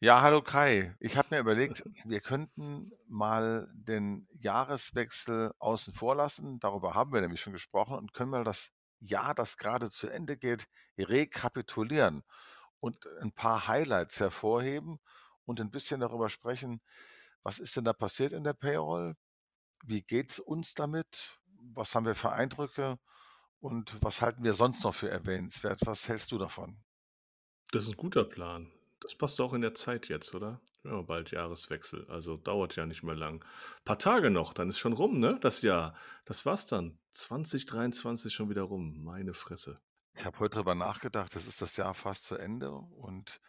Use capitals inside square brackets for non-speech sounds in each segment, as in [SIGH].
Ja, hallo Kai. Ich habe mir [LAUGHS] überlegt, wir könnten mal den Jahreswechsel außen vor lassen. Darüber haben wir nämlich schon gesprochen und können mal das Jahr, das gerade zu Ende geht, rekapitulieren und ein paar Highlights hervorheben und ein bisschen darüber sprechen, was ist denn da passiert in der Payroll? Wie geht's uns damit? Was haben wir für Eindrücke? Und was halten wir sonst noch für erwähnenswert? Was hältst du davon? Das ist ein guter Plan. Das passt auch in der Zeit jetzt, oder? Ja, bald Jahreswechsel, also dauert ja nicht mehr lang. Paar Tage noch, dann ist schon rum, ne, das Jahr. Das war's dann. 2023 schon wieder rum, meine Fresse. Ich habe heute drüber nachgedacht, es ist das Jahr fast zu Ende und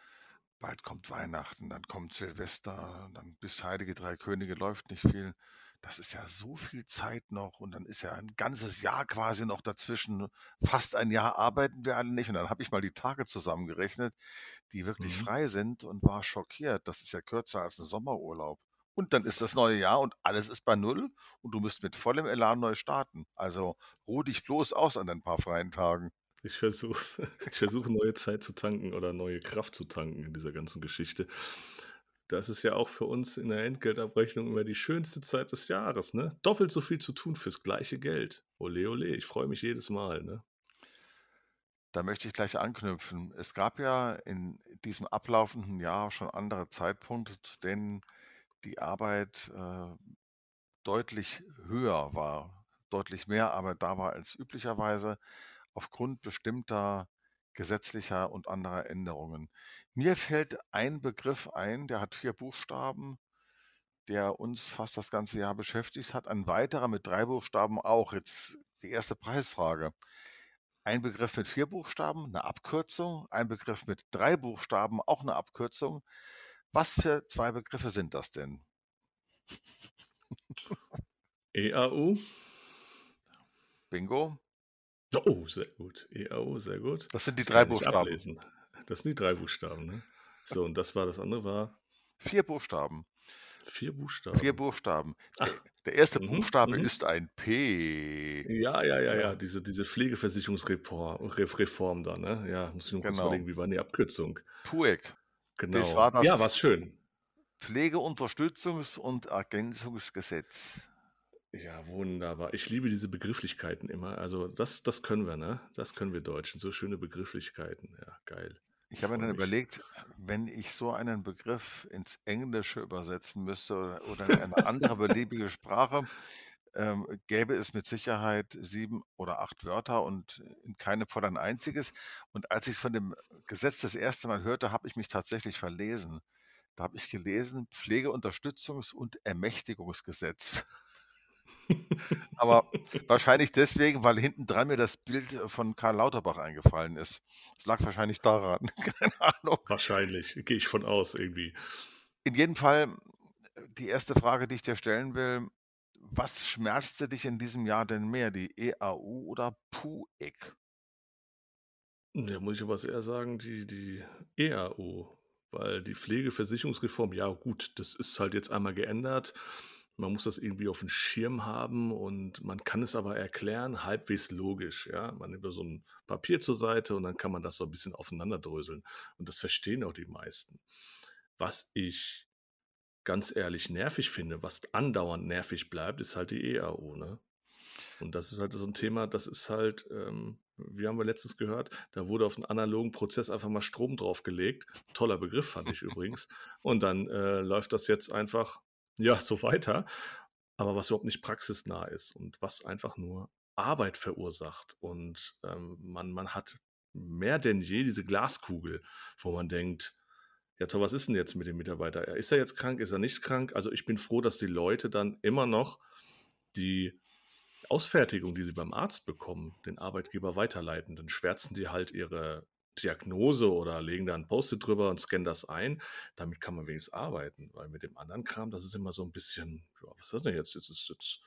bald kommt Weihnachten, dann kommt Silvester, dann bis Heilige Drei Könige läuft nicht viel. Das ist ja so viel Zeit noch und dann ist ja ein ganzes Jahr quasi noch dazwischen. Fast ein Jahr arbeiten wir alle nicht. Und dann habe ich mal die Tage zusammengerechnet, die wirklich Mhm. frei sind und war schockiert. Das ist ja kürzer als ein Sommerurlaub. Und dann ist das neue Jahr und alles ist bei Null und du musst mit vollem Elan neu starten. Also ruh dich bloß aus an ein paar freien Tagen. Ich versuche [LAUGHS] ich versuche, neue Zeit zu tanken oder neue Kraft zu tanken in dieser ganzen Geschichte. Das ist ja auch für uns in der Entgeltabrechnung immer die schönste Zeit des Jahres, ne? Doppelt so viel zu tun fürs gleiche Geld. Ole, ole, ich freue mich jedes Mal, ne? Da möchte ich gleich anknüpfen. Es gab ja in diesem ablaufenden Jahr schon andere Zeitpunkte, zu denen die Arbeit äh, deutlich höher war, deutlich mehr Arbeit da war als üblicherweise aufgrund bestimmter gesetzlicher und anderer Änderungen. Mir fällt ein Begriff ein, der hat vier Buchstaben, der uns fast das ganze Jahr beschäftigt hat. Ein weiterer mit drei Buchstaben auch. Jetzt die erste Preisfrage. Ein Begriff mit vier Buchstaben, eine Abkürzung. Ein Begriff mit drei Buchstaben, auch eine Abkürzung. Was für zwei Begriffe sind das denn? EAU? Bingo. Oh, sehr gut. EAU, sehr gut. Das sind die drei Buchstaben. ablesen. Das sind die drei Buchstaben, ne? So, und das war das andere war Vier Buchstaben. vier Vier Buchstaben. Buchstaben. Der, Ach, der erste mhm, Buchstabe mhm. ist ein P. Ja, ja, ja, ja, diese, diese Pflegeversicherungsreform Ref- Reform da, ne? Ja, muss ich nur kurz genau. überlegen, wie war die Abkürzung? PUEG. Das Genau. war das Ja, war's schön. Pflegeunterstützungs- und Ergänzungsgesetz. Ja, wunderbar. Ich liebe diese Begrifflichkeiten immer. Also das, das können wir, ne? Das können wir Deutschen. So schöne Begrifflichkeiten. Ja, geil. Ich habe mir dann überlegt, wenn ich so einen Begriff ins Englische übersetzen müsste oder, oder in eine andere beliebige Sprache, ähm, gäbe es mit Sicherheit sieben oder acht Wörter und in keinem Fall ein einziges. Und als ich von dem Gesetz das erste Mal hörte, habe ich mich tatsächlich verlesen. Da habe ich gelesen, Pflegeunterstützungs- und Ermächtigungsgesetz. Aber wahrscheinlich deswegen, weil hinten dran mir das Bild von Karl Lauterbach eingefallen ist. Es lag wahrscheinlich daran. [LAUGHS] Keine Ahnung. Wahrscheinlich, gehe ich von aus irgendwie. In jedem Fall, die erste Frage, die ich dir stellen will, was schmerzte dich in diesem Jahr denn mehr, die EAU oder PUEG? Da muss ich aber eher sagen, die, die EAO, weil die Pflegeversicherungsreform, ja gut, das ist halt jetzt einmal geändert. Man muss das irgendwie auf dem Schirm haben und man kann es aber erklären, halbwegs logisch. Ja? Man nimmt so ein Papier zur Seite und dann kann man das so ein bisschen aufeinanderdröseln. Und das verstehen auch die meisten. Was ich ganz ehrlich nervig finde, was andauernd nervig bleibt, ist halt die EAO. Ne? Und das ist halt so ein Thema, das ist halt, ähm, wie haben wir letztens gehört, da wurde auf einen analogen Prozess einfach mal Strom draufgelegt. Toller Begriff fand ich übrigens. [LAUGHS] Und dann äh, läuft das jetzt einfach, ja, so weiter. Aber was überhaupt nicht praxisnah ist und was einfach nur Arbeit verursacht. Und ähm, man, man hat mehr denn je diese Glaskugel, wo man denkt, ja toll, was ist denn jetzt mit dem Mitarbeiter? Ist er jetzt krank? Ist er nicht krank? Also ich bin froh, dass die Leute dann immer noch die Ausfertigung, die sie beim Arzt bekommen, den Arbeitgeber weiterleiten. Dann schwärzen die halt ihre Diagnose oder legen da ein Post-it drüber und scannen das ein. Damit kann man wenigstens arbeiten, weil mit dem anderen Kram, das ist immer so ein bisschen, ja, was ist das denn jetzt? Jetzt ist jetzt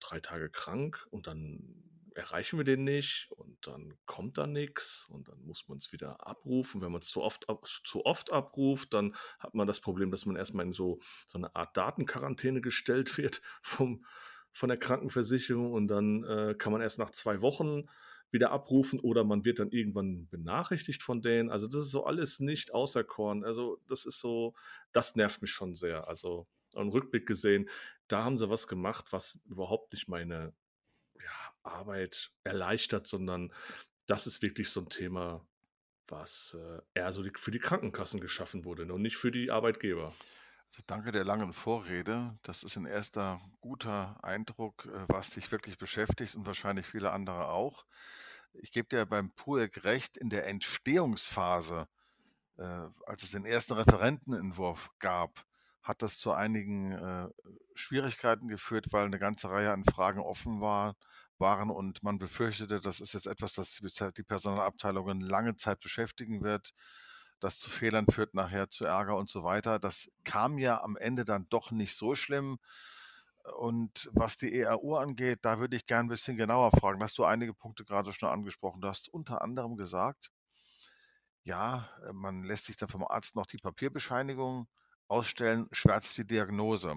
drei Tage krank und dann erreichen wir den nicht und dann kommt da nichts und dann muss man es wieder abrufen. Wenn man es zu oft, zu oft abruft, dann hat man das Problem, dass man erstmal in so, so eine Art Datenquarantäne gestellt [LAUGHS] wird vom, von der Krankenversicherung und dann äh, kann man erst nach zwei Wochen wieder abrufen oder man wird dann irgendwann benachrichtigt von denen. Also das ist so alles nicht auserkoren. Also das ist so, das nervt mich schon sehr. Also im Rückblick gesehen, da haben sie was gemacht, was überhaupt nicht meine ja, Arbeit erleichtert, sondern das ist wirklich so ein Thema, was äh, eher so die, für die Krankenkassen geschaffen wurde ne, und nicht für die Arbeitgeber. Also danke der langen Vorrede. Das ist ein erster guter Eindruck, äh, was dich wirklich beschäftigt und wahrscheinlich viele andere auch. Ich gebe dir beim PUEG recht, in der Entstehungsphase, äh, als es den ersten Referentenentwurf gab, hat das zu einigen äh, Schwierigkeiten geführt, weil eine ganze Reihe an Fragen offen war, waren und man befürchtete, das ist jetzt etwas, das die Personalabteilungen lange Zeit beschäftigen wird das zu Fehlern führt, nachher zu Ärger und so weiter. Das kam ja am Ende dann doch nicht so schlimm. Und was die ERU angeht, da würde ich gern ein bisschen genauer fragen. Hast du einige Punkte gerade schon angesprochen? Du hast unter anderem gesagt, ja, man lässt sich dann vom Arzt noch die Papierbescheinigung ausstellen, schwärzt die Diagnose.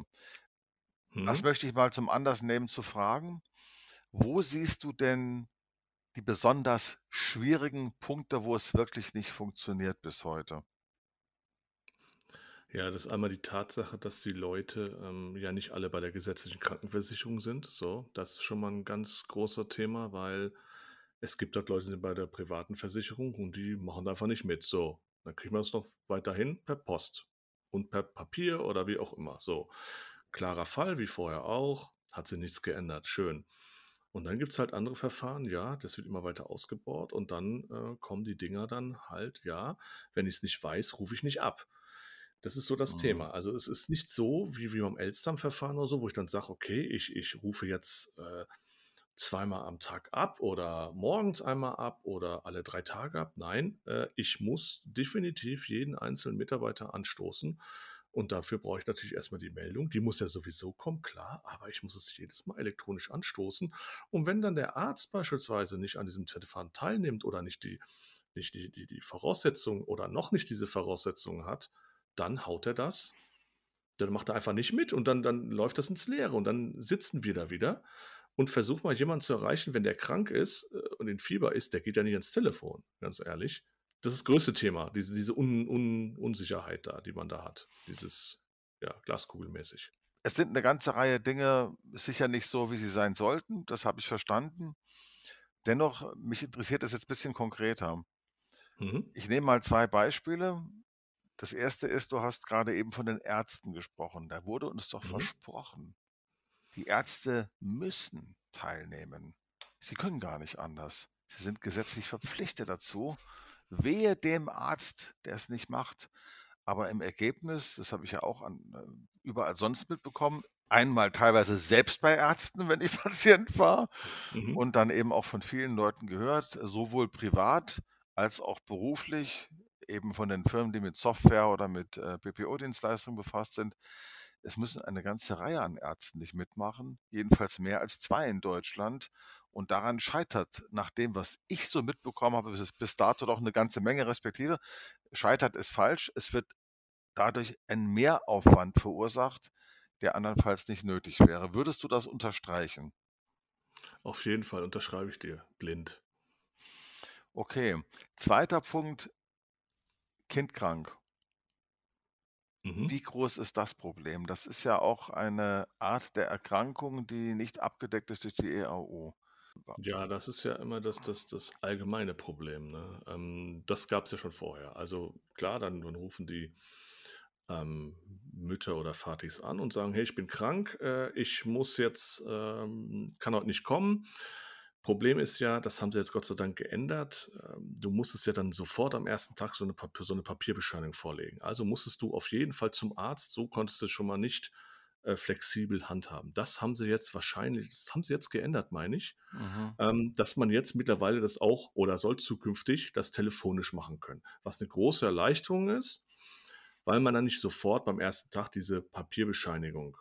Mhm. Das möchte ich mal zum Anlass nehmen zu fragen. Wo siehst du denn die besonders schwierigen Punkte, wo es wirklich nicht funktioniert bis heute? Ja, das ist einmal die Tatsache, dass die Leute ähm, ja nicht alle bei der gesetzlichen Krankenversicherung sind. So, das ist schon mal ein ganz großer Thema, weil es gibt dort Leute, die sind bei der privaten Versicherung und die machen einfach nicht mit. So, dann kriegen wir das noch weiterhin per Post und per Papier oder wie auch immer. So, klarer Fall, wie vorher auch, hat sich nichts geändert. Schön. Und dann gibt es halt andere Verfahren, ja, das wird immer weiter ausgebaut und dann äh, kommen die Dinger dann halt, ja, wenn ich es nicht weiß, rufe ich nicht ab. Das ist so das mhm. Thema. Also es ist nicht so wie, wie beim Elstern-Verfahren oder so, wo ich dann sage, okay, ich, ich rufe jetzt äh, zweimal am Tag ab oder morgens einmal ab oder alle drei Tage ab. Nein, äh, ich muss definitiv jeden einzelnen Mitarbeiter anstoßen und dafür brauche ich natürlich erstmal die Meldung. Die muss ja sowieso kommen, klar, aber ich muss es jedes Mal elektronisch anstoßen. Und wenn dann der Arzt beispielsweise nicht an diesem Verfahren teilnimmt oder nicht die, nicht die, die, die Voraussetzungen oder noch nicht diese Voraussetzungen hat, dann haut er das. Dann macht er einfach nicht mit und dann, dann läuft das ins Leere und dann sitzen wir da wieder und versuchen mal jemanden zu erreichen, wenn der krank ist äh, und in Fieber ist, der geht ja nicht ans Telefon, ganz ehrlich das ist das größte Thema, diese, diese Un, Un, Unsicherheit da, die man da hat. Dieses, ja, Glaskugelmäßig. Es sind eine ganze Reihe Dinge sicher nicht so, wie sie sein sollten. Das habe ich verstanden. Dennoch, mich interessiert das jetzt ein bisschen konkreter. Mhm. Ich nehme mal zwei Beispiele. Das erste ist, du hast gerade eben von den Ärzten gesprochen. Da wurde uns doch mhm. versprochen, die Ärzte müssen teilnehmen. Sie können gar nicht anders. Sie sind gesetzlich verpflichtet dazu. Wehe dem Arzt, der es nicht macht. Aber im Ergebnis, das habe ich ja auch an, äh, überall sonst mitbekommen, einmal teilweise selbst bei Ärzten, wenn ich [LAUGHS] Patient war, mhm. und dann eben auch von vielen Leuten gehört, sowohl privat als auch beruflich, eben von den Firmen, die mit Software oder mit äh, BPO-Dienstleistungen befasst sind. Es müssen eine ganze Reihe an Ärzten nicht mitmachen, jedenfalls mehr als zwei in Deutschland. Und daran scheitert, nach dem, was ich so mitbekommen habe, bis, bis dato doch eine ganze Menge respektive, scheitert es falsch. Es wird dadurch ein Mehraufwand verursacht, der andernfalls nicht nötig wäre. Würdest du das unterstreichen? Auf jeden Fall unterschreibe ich dir blind. Okay. Zweiter Punkt, kindkrank. Mhm. Wie groß ist das Problem? Das ist ja auch eine Art der Erkrankung, die nicht abgedeckt ist durch die EAU. Ja, das ist ja immer das, das, das allgemeine Problem. Ne? Ähm, das gab es ja schon vorher. Also klar, dann, dann rufen die ähm, Mütter oder Vatis an und sagen, hey, ich bin krank, äh, ich muss jetzt, ähm, kann heute nicht kommen. Problem ist ja, das haben sie jetzt Gott sei Dank geändert. Ähm, du musstest ja dann sofort am ersten Tag so eine, Papier, so eine Papierbescheinigung vorlegen. Also musstest du auf jeden Fall zum Arzt, so konntest du schon mal nicht äh, flexibel handhaben. Das haben sie jetzt wahrscheinlich, das haben sie jetzt geändert, meine ich, mhm. ähm, dass man jetzt mittlerweile das auch oder soll zukünftig das telefonisch machen können. Was eine große Erleichterung ist, weil man dann nicht sofort beim ersten Tag diese Papierbescheinigung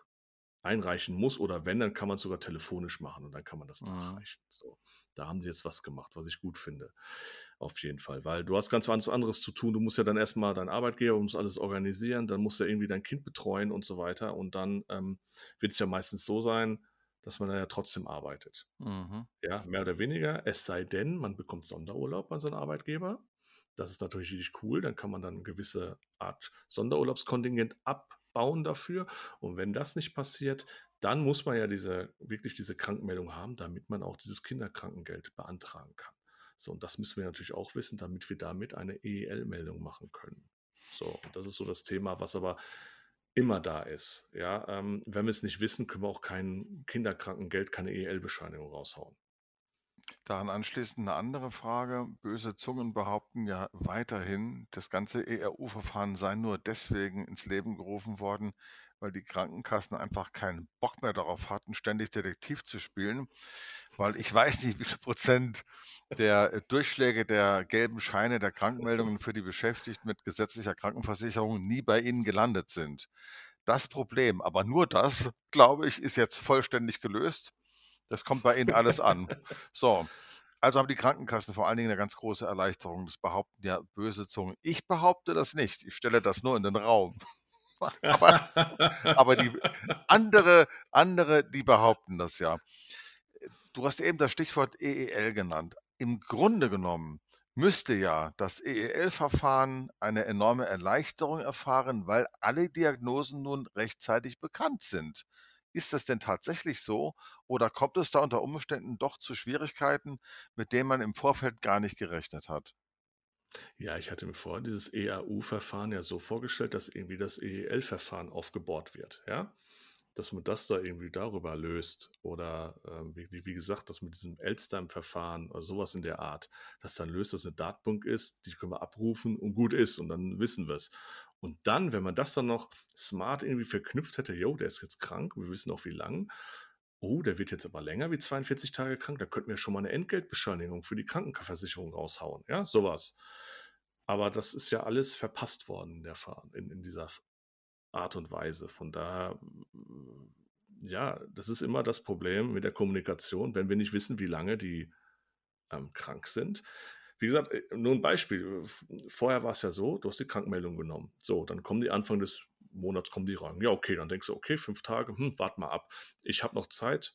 einreichen muss oder wenn, dann kann man es sogar telefonisch machen und dann kann man das mhm. nachreichen. So, da haben sie jetzt was gemacht, was ich gut finde. Auf jeden Fall, weil du hast ganz was anderes zu tun. Du musst ja dann erstmal dein Arbeitgeber, muss alles organisieren, dann musst du irgendwie dein Kind betreuen und so weiter. Und dann ähm, wird es ja meistens so sein, dass man dann ja trotzdem arbeitet. Mhm. Ja, mehr oder weniger, es sei denn, man bekommt Sonderurlaub bei seinem Arbeitgeber. Das ist natürlich richtig cool, dann kann man dann 'ne gewisse Art Sonderurlaubskontingent abbauen dafür. Und wenn das nicht passiert, dann muss man ja diese wirklich diese Krankmeldung haben, damit man auch dieses Kinderkrankengeld beantragen kann. So, und das müssen wir natürlich auch wissen, damit wir damit eine EEL-Meldung machen können. So, das ist so das Thema, was aber immer da ist, ja? Ähm, wenn wir's nicht wissen, können wir auch kein Kinderkrankengeld, keine EEL-Bescheinigung raushauen. Daran anschließend 'ne andere Frage. Böse Zungen behaupten ja weiterhin, das ganze ERU-Verfahren sei nur deswegen ins Leben gerufen worden, weil die Krankenkassen einfach keinen Bock mehr darauf hatten, ständig Detektiv zu spielen. Weil ich weiß nicht, wie viel Prozent der, äh, Durchschläge der gelben Scheine der Krankmeldungen für die Beschäftigten mit gesetzlicher Krankenversicherung nie bei ihnen gelandet sind. Das Problem, aber nur das, glaube ich, ist jetzt vollständig gelöst. Das kommt bei ihnen alles an. So, also haben die Krankenkassen vor allen Dingen 'ne ganz große Erleichterung. Das behaupten ja böse Zungen. Ich behaupte das nicht. Ich stelle das nur in den Raum. [LAUGHS] Aber aber die andere andere, die behaupten das ja. Du hast eben das Stichwort EEL genannt. Im Grunde genommen müsste ja das EEL-Verfahren eine enorme Erleichterung erfahren, weil alle Diagnosen nun rechtzeitig bekannt sind. Ist das denn tatsächlich so oder kommt es da unter Umständen doch zu Schwierigkeiten, mit denen man im Vorfeld gar nicht gerechnet hat? Ja, ich hatte mir vorher dieses EAU-Verfahren ja so vorgestellt, dass irgendwie das EEL-Verfahren aufgebohrt wird, ja? Dass man das da irgendwie darüber löst oder, ähm, wie wie gesagt, das mit diesem Elster-Verfahren oder so was in der Art, das dann löst, dass 'ne Datenbank ist, die können wir abrufen und gut ist und dann wissen wir's. Und dann, wenn man das dann noch smart irgendwie verknüpft hätte: „Jo, der ist jetzt krank, wir wissen auch wie lang. Oh, der wird jetzt aber länger wie 42 Tage krank, da könnten wir schon mal 'ne Entgeltbescheinigung für die Krankenversicherung raushauen“, ja, so was. Aber das ist ja alles verpasst worden in der in in dieser Art und Weise. Von daher, hm, ja, das ist immer das Problem mit der Kommunikation, wenn wir nicht wissen, wie lange die, ähm, krank sind. Wie gesagt, äh, nur 'n Beispiel. Vorher war's ja so, du hast die Krankmeldung genommen. So, dann kommen die Anfang des Monats kommen die rein. Ja, okay, dann denkst du: „Okay, 5 Tage, hm, warte mal ab. Ich habe noch Zeit,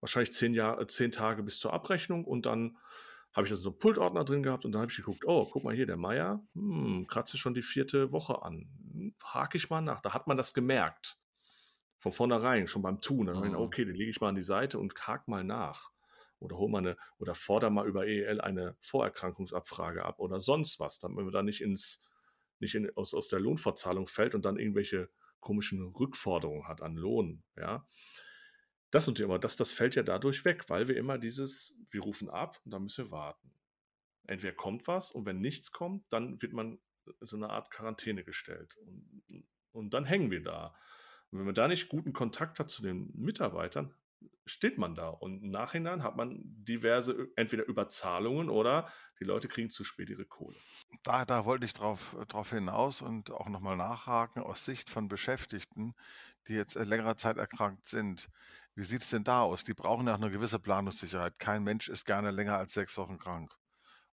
wahrscheinlich 10 Jahr äh, 10 Tage bis zur Abrechnung“ und dann habe ich da so 'n Pultordner drin gehabt und dann habe ich geguckt: „Oh, guck mal hier, der Meier, hm, kratzt sich schon die 4. Woche an. Hm, hake ich mal nach.“ Da hat man das gemerkt. Von vornherein, schon beim Tun. Dann habe ich Mhm. „Okay, den lege ich mal an die Seite und hake mal nach oder hole mal 'ne oder fordere mal über EEL eine Vorerkrankungsabfrage ab“ oder sonst was, damit man da nicht ins nicht in aus aus der Lohnfortzahlung fällt und dann irgendwelche komischen Rückforderungen hat an Lohn, ja? Das und immer das das fällt ja dadurch weg, weil wir immer dieses wir rufen ab und dann müssen wir warten. Entweder kommt was und wenn nichts kommt, dann wird man so 'ne Art Quarantäne gestellt. Und und dann hängen wir da. Und wenn man da nicht guten Kontakt hat zu den Mitarbeitern, steht man da und im Nachhinein hat man diverse ö entweder Überzahlungen oder die Leute kriegen zu spät ihre Kohle. Da da wollte ich drauf äh, drauf hinaus und auch noch mal nachhaken aus Sicht von Beschäftigten, die jetzt, äh, längere Zeit erkrankt sind. Wie sieht's denn da aus? Die brauchen ja auch 'ne gewisse Planungssicherheit. Kein Mensch ist gerne länger als 6 Wochen krank.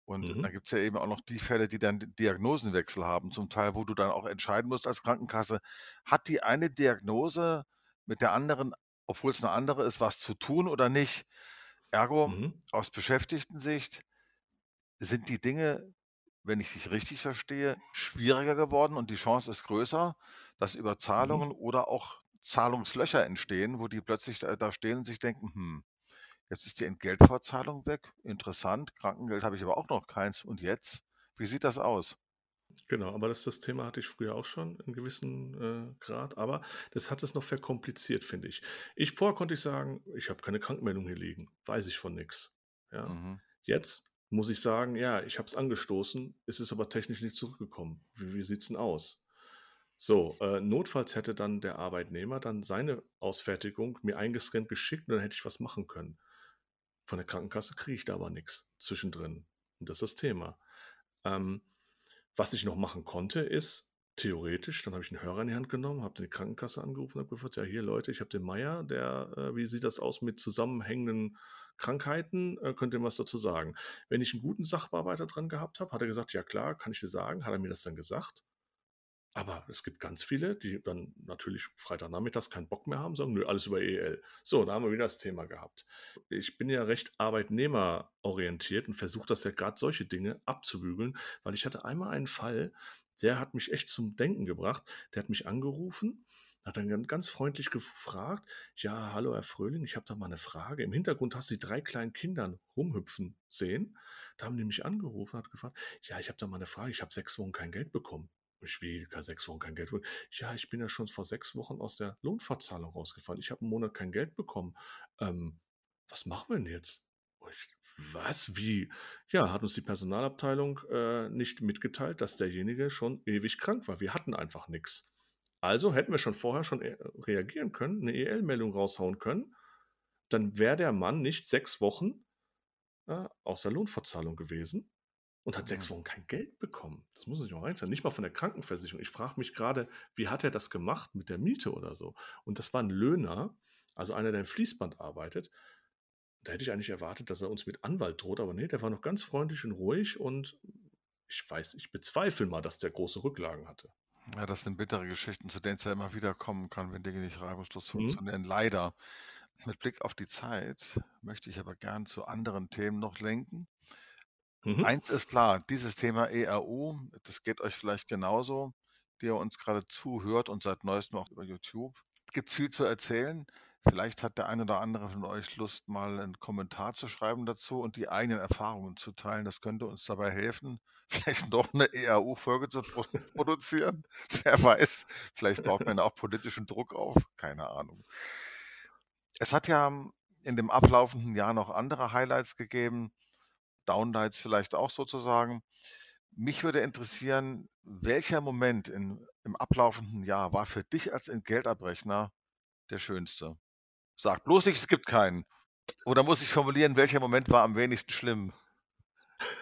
Und Mhm. dann gibt's ja eben auch noch die Fälle, die dann Diagnosenwechsel haben, zum Teil, wo du dann auch entscheiden musst als Krankenkasse: Hat die eine Diagnose mit der anderen, obwohl's 'ne andere ist, was zu tun oder nicht? Ergo, Mhm. aus Beschäftigtensicht sind die Dinge, wenn ich dich richtig verstehe, schwieriger geworden und die Chance ist größer, dass Mhm. Überzahlungen oder auch Zahlungslöcher entstehen, wo die plötzlich da da stehen und sich denken: „Hm, jetzt ist die Entgeltfortzahlung weg. Interessant. Krankengeld habe ich aber auch noch keins. Und jetzt?“ Wie sieht das aus? Genau, aber das das Thema hatte ich früher auch schon in gewissen, äh, Grad, aber das hat es noch verkompliziert, finde ich. Ich vorher konnte ich sagen: „Ich habe keine Krankmeldung hier liegen, weiß ich von nix“, ja? Mhm. Jetzt muss ich sagen: „Ja, ich habe es angestoßen, es ist aber technisch nicht zurückgekommen. Wie wie sieht's 'n aus?“ So, äh, notfalls hätte dann der Arbeitnehmer dann seine Ausfertigung mir eingescannt geschickt und dann hätte ich was machen können. Von der Krankenkasse kriege ich da aber nix zwischendrin. Und das ist das Thema. Ähm, was ich noch machen konnte, ist theoretisch dann habe ich 'n Hörer in die Hand genommen, habe die Krankenkasse angerufen und habe gefragt: „Ja, hier Leute, ich habe den Meier, der äh, wie sieht das aus mit zusammenhängenden Krankheiten? Äh, könnt ihr was dazu sagen?“ Wenn ich 'n guten Sachbearbeiter dran gehabt habe, hat er gesagt: „Ja klar, kann ich dir sagen.“ Hat er mir das dann gesagt. Aber es gibt ganz viele, die dann natürlich Freitagnachmittags keinen Bock mehr haben, sagen: „Nö, alles über EL.“ So, da haben wir wieder das Thema gehabt. Ich bin ja recht arbeitnehmerorientiert und versuche das ja grad solche Dinge abzubügeln, weil ich hatte einmal einen Fall, der hat mich echt zum Denken gebracht. Der hat mich angerufen, hat dann gan ganz freundlich gefragt: „Ja, hallo Herr Fröhling, ich habe da mal 'ne Frage. Im Hintergrund hast du die 3 kleinen Kindern rumhüpfen sehen.“ Da haben die mich angerufen, hat gefragt: „Ja, ich habe da mal 'ne Frage. Ich habe 6 Wochen kein Geld bekommen.“ Ich: „Wie, 6 Wochen kein Geld be“ „Ja, ich bin ja schon vor 6 Wochen aus der Lohnfortzahlung rausgefallen. Ich habe 'n Monat kein Geld bekommen. Ähm, was machen wir 'n jetzt?“ Und ich: „Was? Wie?“ Ja, hat uns die Personalabteilung, äh, nicht mitgeteilt, dass derjenige schon ewig krank war. Wir hatten einfach nix. Also hätten wir schon vorher schon, äh, reagieren können, 'ne EL-Meldung raushauen können. Dann wäre der Mann nicht 6 Wochen, äh, aus der Lohnfortzahlung gewesen und hat 6 Mhm. Wochen kein Geld bekommen. Das muss sich mal reinziehen. Nicht mal von der Krankenversicherung. Ich frage mich grade, wie hat er das gemacht mit der Miete oder so? Und das war 'n Löhner, also einer, der im Fließband arbeitet. Da hätte ich eigentlich erwartet, dass er uns mit Anwalt droht, aber ne, der war noch ganz freundlich und ruhig und ich weiß ich bezweifle mal, dass der große Rücklagen hatte. Ja, das sind bittere Geschichten, zu denen es ja immer wieder kommen kann, wenn Dinge nicht reibungslos Mhm. funktionieren, leider. Mit Blick auf die Zeit möchte ich aber gern zu anderen Themen noch lenken. Mhm. Eins ist klar, dieses Thema ERU, das geht euch vielleicht genauso, die ihr uns grade zuhört und seit Neuestem auch über YouTube. Gibt's viel zu erzählen. Vielleicht hat der ein oder andere von euch Lust, mal 'n Kommentar zu schreiben dazu und die eigenen Erfahrungen zu teilen. Das könnte uns dabei helfen, [LAUGHS] vielleicht noch 'ne ERU-Folge zu pro produzieren. [LAUGHS] Wer weiß, vielleicht baut man auch politischen Druck auf, keine Ahnung. Es hat ja in dem ablaufenden Jahr noch andere Highlights gegeben, Downlights vielleicht auch sozusagen. Mich würde interessieren, welcher Moment in im ablaufenden Jahr war für dich als Entgeltabrechner der schönste? Sag bloß nicht, es gibt keinen. Oder muss ich formulieren, welcher Moment war am wenigsten schlimm?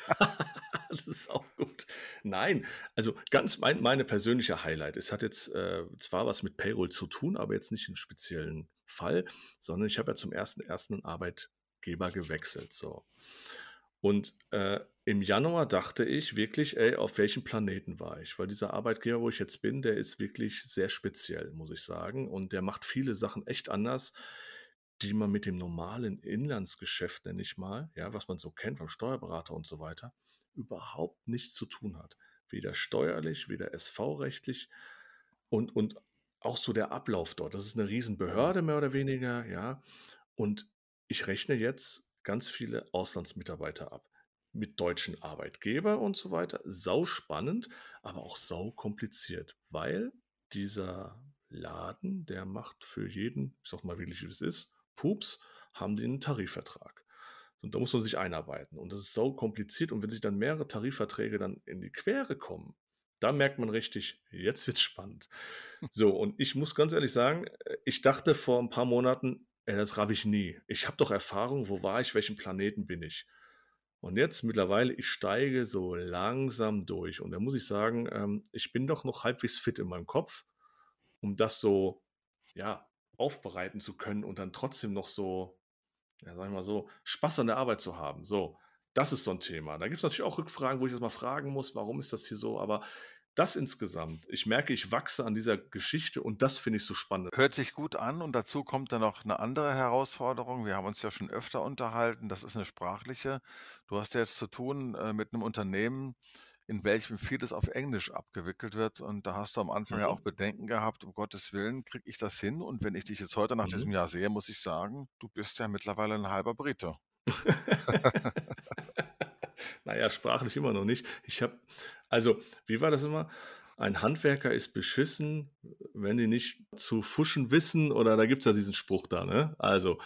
[LAUGHS] Das ist auch gut. Nein, also ganz mein meine persönliche Highlight. Es hat jetzt, äh, zwar was mit Payroll zu tun, aber jetzt nicht im speziellen Fall, sondern ich habe ja zum 1.1. 'n Arbeitgeber gewechselt, so. Und, äh, im Januar dachte ich wirklich: „Ey, auf welchem Planeten war ich?“ Weil dieser Arbeitgeber, wo ich jetzt bin, der ist wirklich sehr speziell, muss ich sagen. Und der macht viele Sachen echt anders, die man mit dem normalen Inlandsgeschäft, nenne ich mal, ja, was man so kennt beim Steuerberater und so weiter, überhaupt nichts zu tun hat. Weder steuerlich, weder SV-rechtlich und und auch so der Ablauf dort. Das ist 'ne Mhm. Riesenbehörde mehr oder weniger, ja? Und ich rechne jetzt ganz viele Auslandsmitarbeiter ab mit deutschen Arbeitgeber und so weiter. Sauspannend, aber auch saukompliziert, weil dieser Laden, der macht für jeden, ich sage mal wirklich, wie es ist, Pups, haben die 'n Tarifvertrag. Und da muss man sich einarbeiten. Und das ist saukompliziert. Und wenn sich dann mehrere Tarifverträge dann in die Quere kommen, da merkt man richtig, jetzt wird's spannend. So, und ich muss ganz ehrlich sagen, äh, ich dachte vor 'n paar Monaten: „Ey, das raff ich nie. Ich habe doch Erfahrung. Wo war ich? Welchem Planeten bin ich?“ Und jetzt mittlerweile, ich steige so langsam durch. Und da muss ich sagen, ähm, ich bin doch noch halbwegs fit in meinem Kopf, um das so, ja, aufbereiten zu können und dann trotzdem noch so, ja, sagen wir mal so, Spaß an der Arbeit zu haben. So, das ist so 'n Thema. Da gibt's natürlich auch Rückfragen, wo ich jetzt mal fragen muss: „Warum ist das hier so?“ Aber das insgesamt ich merke, ich wachse an dieser Geschichte und das finde ich so spannend. Hört sich gut an und dazu kommt dann noch 'ne andere Herausforderung. Wir haben uns ja schon öfter unterhalten, das ist 'ne sprachliche. Du hast ja jetzt zu tun, äh, mit 'nem Unternehmen, in welchem vieles auf Englisch abgewickelt wird. Und da hast du am Anfang ja auch Mhm. Bedenken gehabt: „Um Gottes Willen, kriege ich das hin?“ Und wenn ich dich jetzt heute nach Mhm. diesem Jahr sehe, muss ich sagen, du bist ja mittlerweile 'n halber Brite. [LAUGHS] Na ja, sprachlich immer noch nicht. Ich habe also, wie war das immer? „Ein Handwerker ist beschissen, wenn die nicht zu pfuschen wissen“, oder da gibt's ja diesen Spruch da, ne? Also,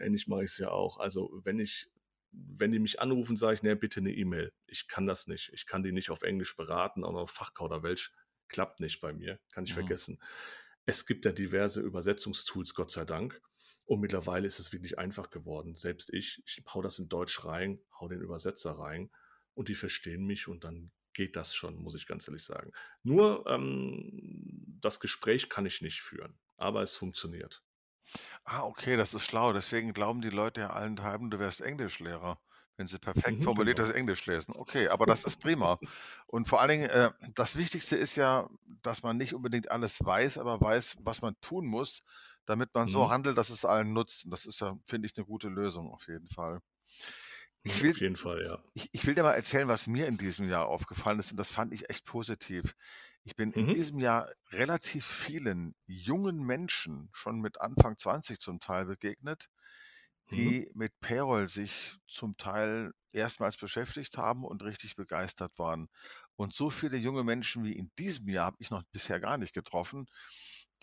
ähnlich mache ich's ja auch. Also, wenn ich wenn die mich anrufen, sage ich: „Ne, bitte 'ne E-Mail. Ich kann das nicht. Ich kann die nicht auf Englisch beraten, auch noch Fachkauderwelsch. Klappt nicht bei mir, kann ich Mhm. vergessen.“ Es gibt ja diverse Übersetzungstools, Gott sei Dank. Und mittlerweile ist es wirklich einfach geworden. Selbst ich, ich haue das in Deutsch rein, haue den Übersetzer rein und die verstehen mich und dann geht das schon, muss ich ganz ehrlich sagen. Nur, ähm, das Gespräch kann ich nicht führen, aber es funktioniert. Ah, okay, das ist schlau. Deswegen glauben die Leute ja allenthalben, du wärst Englischlehrer. wenn sie perfekt Mhm, genau. formuliertes Englisch lesen. Okay, aber das ist prima. Und vor allen Dingen, äh, das Wichtigste ist ja, dass man nicht unbedingt alles weiß, aber weiß, was man tun muss, damit man so Mhm. handelt, dass es allen nutzt. Und das ist ja, finde ich, 'ne gute Lösung auf jeden Fall. Ich Mhm, will auf jeden Fall, ja. ich ich will dir mal erzählen, was mir in diesem Jahr aufgefallen ist und das fand ich echt positiv. Ich bin in Mhm. diesem Jahr relativ vielen jungen Menschen, schon mit Anfang 20 zum Teil begegnet, Mhm. die mit Payroll sich zum Teil erstmals beschäftigt haben und richtig begeistert waren. Und so viele junge Menschen wie in diesem Jahr habe ich noch bisher gar nicht getroffen,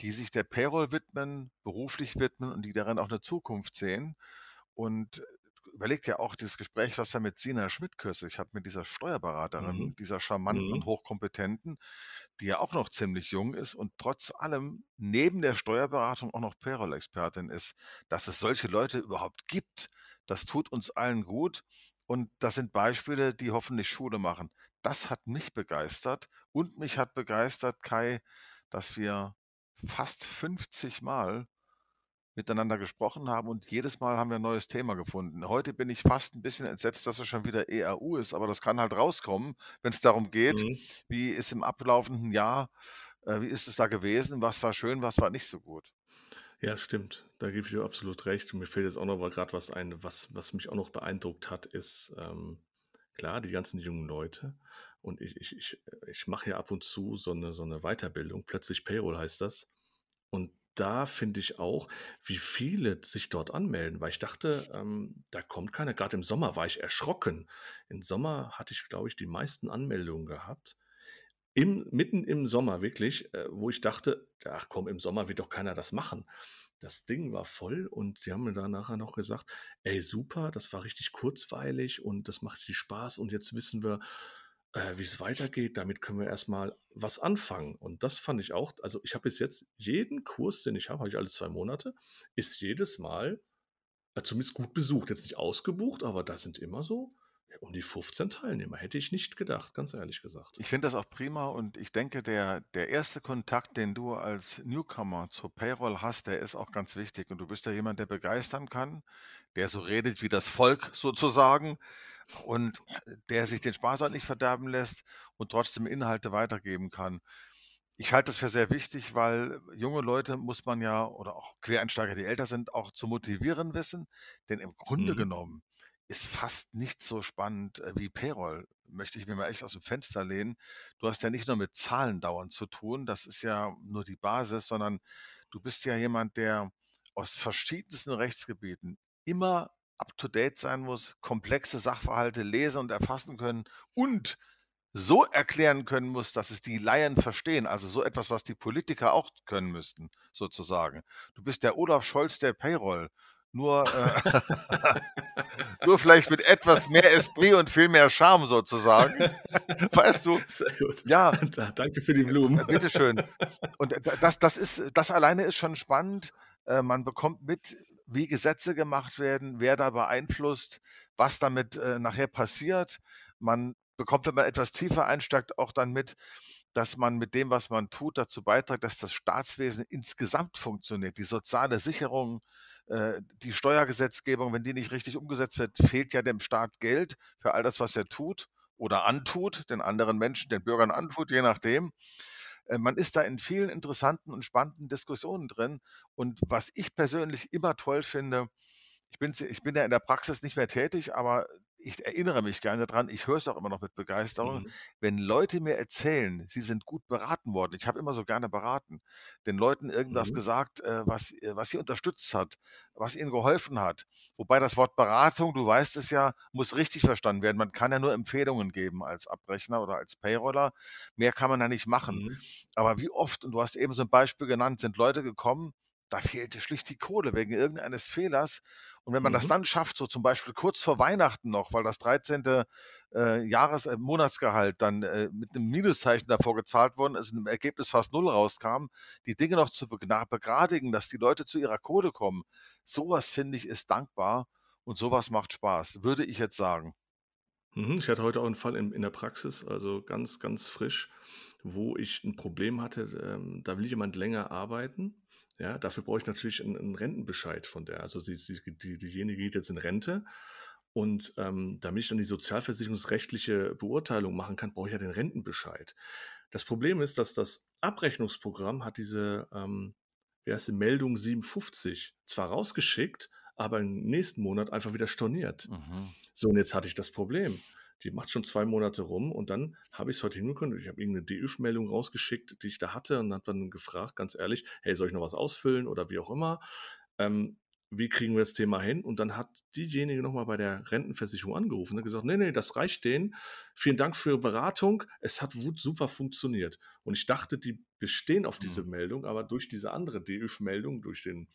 die sich der Payroll widmen, beruflich widmen und die darin auch 'ne Zukunft sehen. Und überleg dir auch dieses Gespräch, was wir mit Sina Schmidt kürzlich hatten, mit dieser Steuerberaterin, Mhm. dieser charmanten und Mhm. hochkompetenten, die ja auch noch ziemlich jung ist und trotz allem neben der Steuerberatung auch noch Payroll-Expertin ist. Dass es solche Leute überhaupt gibt, das tut uns allen gut und das sind Beispiele, die hoffentlich Schule machen. Das hat mich begeistert und mich hat begeistert, Kai, dass wir fast 50 Mal miteinander gesprochen haben und jedes Mal haben wir 'n neues Thema gefunden. Heute bin ich fast 'n bisschen entsetzt, dass es schon wieder ERU ist, aber das kann halt rauskommen, wenn's darum geht, Mhm. wie ist im ablaufenden Jahr äh, wie ist es da gewesen? Was war schön, was war nicht so gut? Ja, stimmt. Da gebe ich dir absolut recht. Und mir fällt jetzt auch noch mal grad was ein, was was mich auch noch beeindruckt hat, ist, ähm, klar, die ganzen jungen Leute. Und ich ich ich äh, ich mache ja ab und zu so 'ne so 'ne Weiterbildung, plötzlich Payroll heißt das. Und da finde ich auch, wie viele sich dort anmelden, weil ich dachte, ähm, da kommt keiner. Grad im Sommer war ich erschrocken. Im Sommer hatte ich, glaube ich, die meisten Anmeldungen gehabt. Im mitten im Sommer wirklich, äh, wo ich dachte: „Ach komm, im Sommer wird doch keiner das machen.“ Das Ding war voll und die haben mir dann nachher noch gesagt: „Ey, super, das war richtig kurzweilig und das macht richtig Spaß und jetzt wissen wir, äh, wie's weitergeht. Damit können wir erst mal was anfangen.“ Und das fand ich auch also, ich habe bis jetzt jeden Kurs, den ich habe habe ich alle 2 Monate, ist jedes Mal, äh, zumindest gut besucht. Jetzt nicht ausgebucht, aber da sind immer so, um die 15 Teilnehmer. Hätte ich nicht gedacht, ganz ehrlich gesagt. Ich finde das auch prima und ich denke, der der 1. Kontakt, den du als Newcomer zur Payroll hast, der ist auch ganz wichtig. Und du bist ja jemand, der begeistern kann, der so redet wie das Volk sozusagen und der sich den Spaß auch nicht verderben lässt und trotzdem Inhalte weitergeben kann. Ich halte das für sehr wichtig, weil junge Leute muss man ja oder auch Quereinsteiger, die älter sind, auch zu motivieren wissen, denn im Grunde Mhm. genommen ist fast nichts so spannend, äh, wie Payroll. Möchte ich mir mal echt aus'm Fenster lehnen. Du hast ja nicht nur mit Zahlen dauernd zu tun, das ist ja nur die Basis, sondern du bist ja jemand, der aus verschiedensten Rechtsgebieten immer up to date sein muss, komplexe Sachverhalte lesen und erfassen können und so erklären können muss, dass es die Laien verstehen, also so etwas, was die Politiker auch können müssten, sozusagen. Du bist der Olaf Scholz der Payroll, nur, äh [LAUGHS] nur vielleicht mit etwas mehr Esprit und viel mehr Charme sozusagen. [LAUGHS] Weißt du? Sehr gut. Ja. Da danke für die Blumen. Äh, bitteschön. Und d das das ist das alleine ist schon spannend. Äh, man bekommt mit, wie Gesetze gemacht werden, wer da beeinflusst, was damit, äh, nachher passiert. Man bekommt, wenn man etwas tiefer einsteigt, auch dann mit, dass man mit dem, was man tut, dazu beiträgt, dass das Staatswesen insgesamt funktioniert. Die soziale Sicherung, äh, die Steuergesetzgebung, wenn die nicht richtig umgesetzt wird, fehlt ja dem Staat Geld für all das, was er tut oder antut, den anderen Menschen, den Bürgern antut, je nachdem. Äh, man ist da in vielen interessanten und spannenden Diskussionen drin. Und was ich persönlich immer toll finde ich bin ich bin ja in der Praxis nicht mehr tätig, aber ich erinnere mich gerne dran, ich höre es auch immer noch mit Begeisterung, Mhm. wenn Leute mir erzählen, sie sind gut beraten worden. Ich habe immer so gerne beraten, den Leuten irgendwas Mhm. gesagt, äh, was äh, was sie unterstützt hat, was ihnen geholfen hat. Wobei das Wort Beratung, du weißt es ja, muss richtig verstanden werden. Man kann ja nur Empfehlungen geben als Abrechner oder als Payroller. Mehr kann man da nicht machen. Mhm. Aber wie oft und du hast eben so 'n Beispiel genannt, sind Leute gekommen, da fehlte schlicht die Kohle wegen irgendeines Fehlers. Und wenn man das Mhm. dann schafft, so zum Beispiel kurz vor Weihnachten noch, weil das 13., äh, Jahres äh, Monatsgehalt dann, äh, mit 'nem Minuszeichen davor gezahlt worden ist im Ergebnis fast 0 rauskam, die Dinge noch zu begradigen, dass die Leute zu ihrer Kohle kommen. So was finde ich, ist dankbar und so was macht Spaß, würde ich jetzt sagen. Mhm. Ich hatte heute auch 'n Fall in in der Praxis, also ganz, ganz frisch, wo ich 'n Problem hatte. Ähm, da will jemand länger arbeiten, ja? Dafür brauche ich natürlich 'n 'n Rentenbescheid von der. Also sie sie die diejenige geht jetzt in Rente Und, ähm, damit ich dann die sozialversicherungsrechtliche Beurteilung machen kann, brauche ich ja den Rentenbescheid. Das Problem ist, dass das Abrechnungsprogramm hat diese, ähm, wie heißt die, Meldung 57 zwar rausgeschickt, aber im nächsten Monat einfach wieder storniert. Mhm. So, und jetzt hatte ich das Problem. Die macht schon zwei Monate rum und dann habe ich es heute hinbekommen. Ich habe irgendeine DÜV-Meldung rausgeschickt, die ich da hatte und habe dann gefragt, ganz ehrlich, hey, soll ich noch was ausfüllen oder wie auch immer? Ähm, wie kriegen wir das Thema hin? Und dann hat diejenige nochmal bei der Rentenversicherung angerufen und gesagt, nee, nee, das reicht denen. Vielen Dank für Ihre Beratung. Es hat super funktioniert. Und ich dachte, die bestehen auf diese Mhm. Meldung, aber durch diese andere DÜV-Meldung, durch den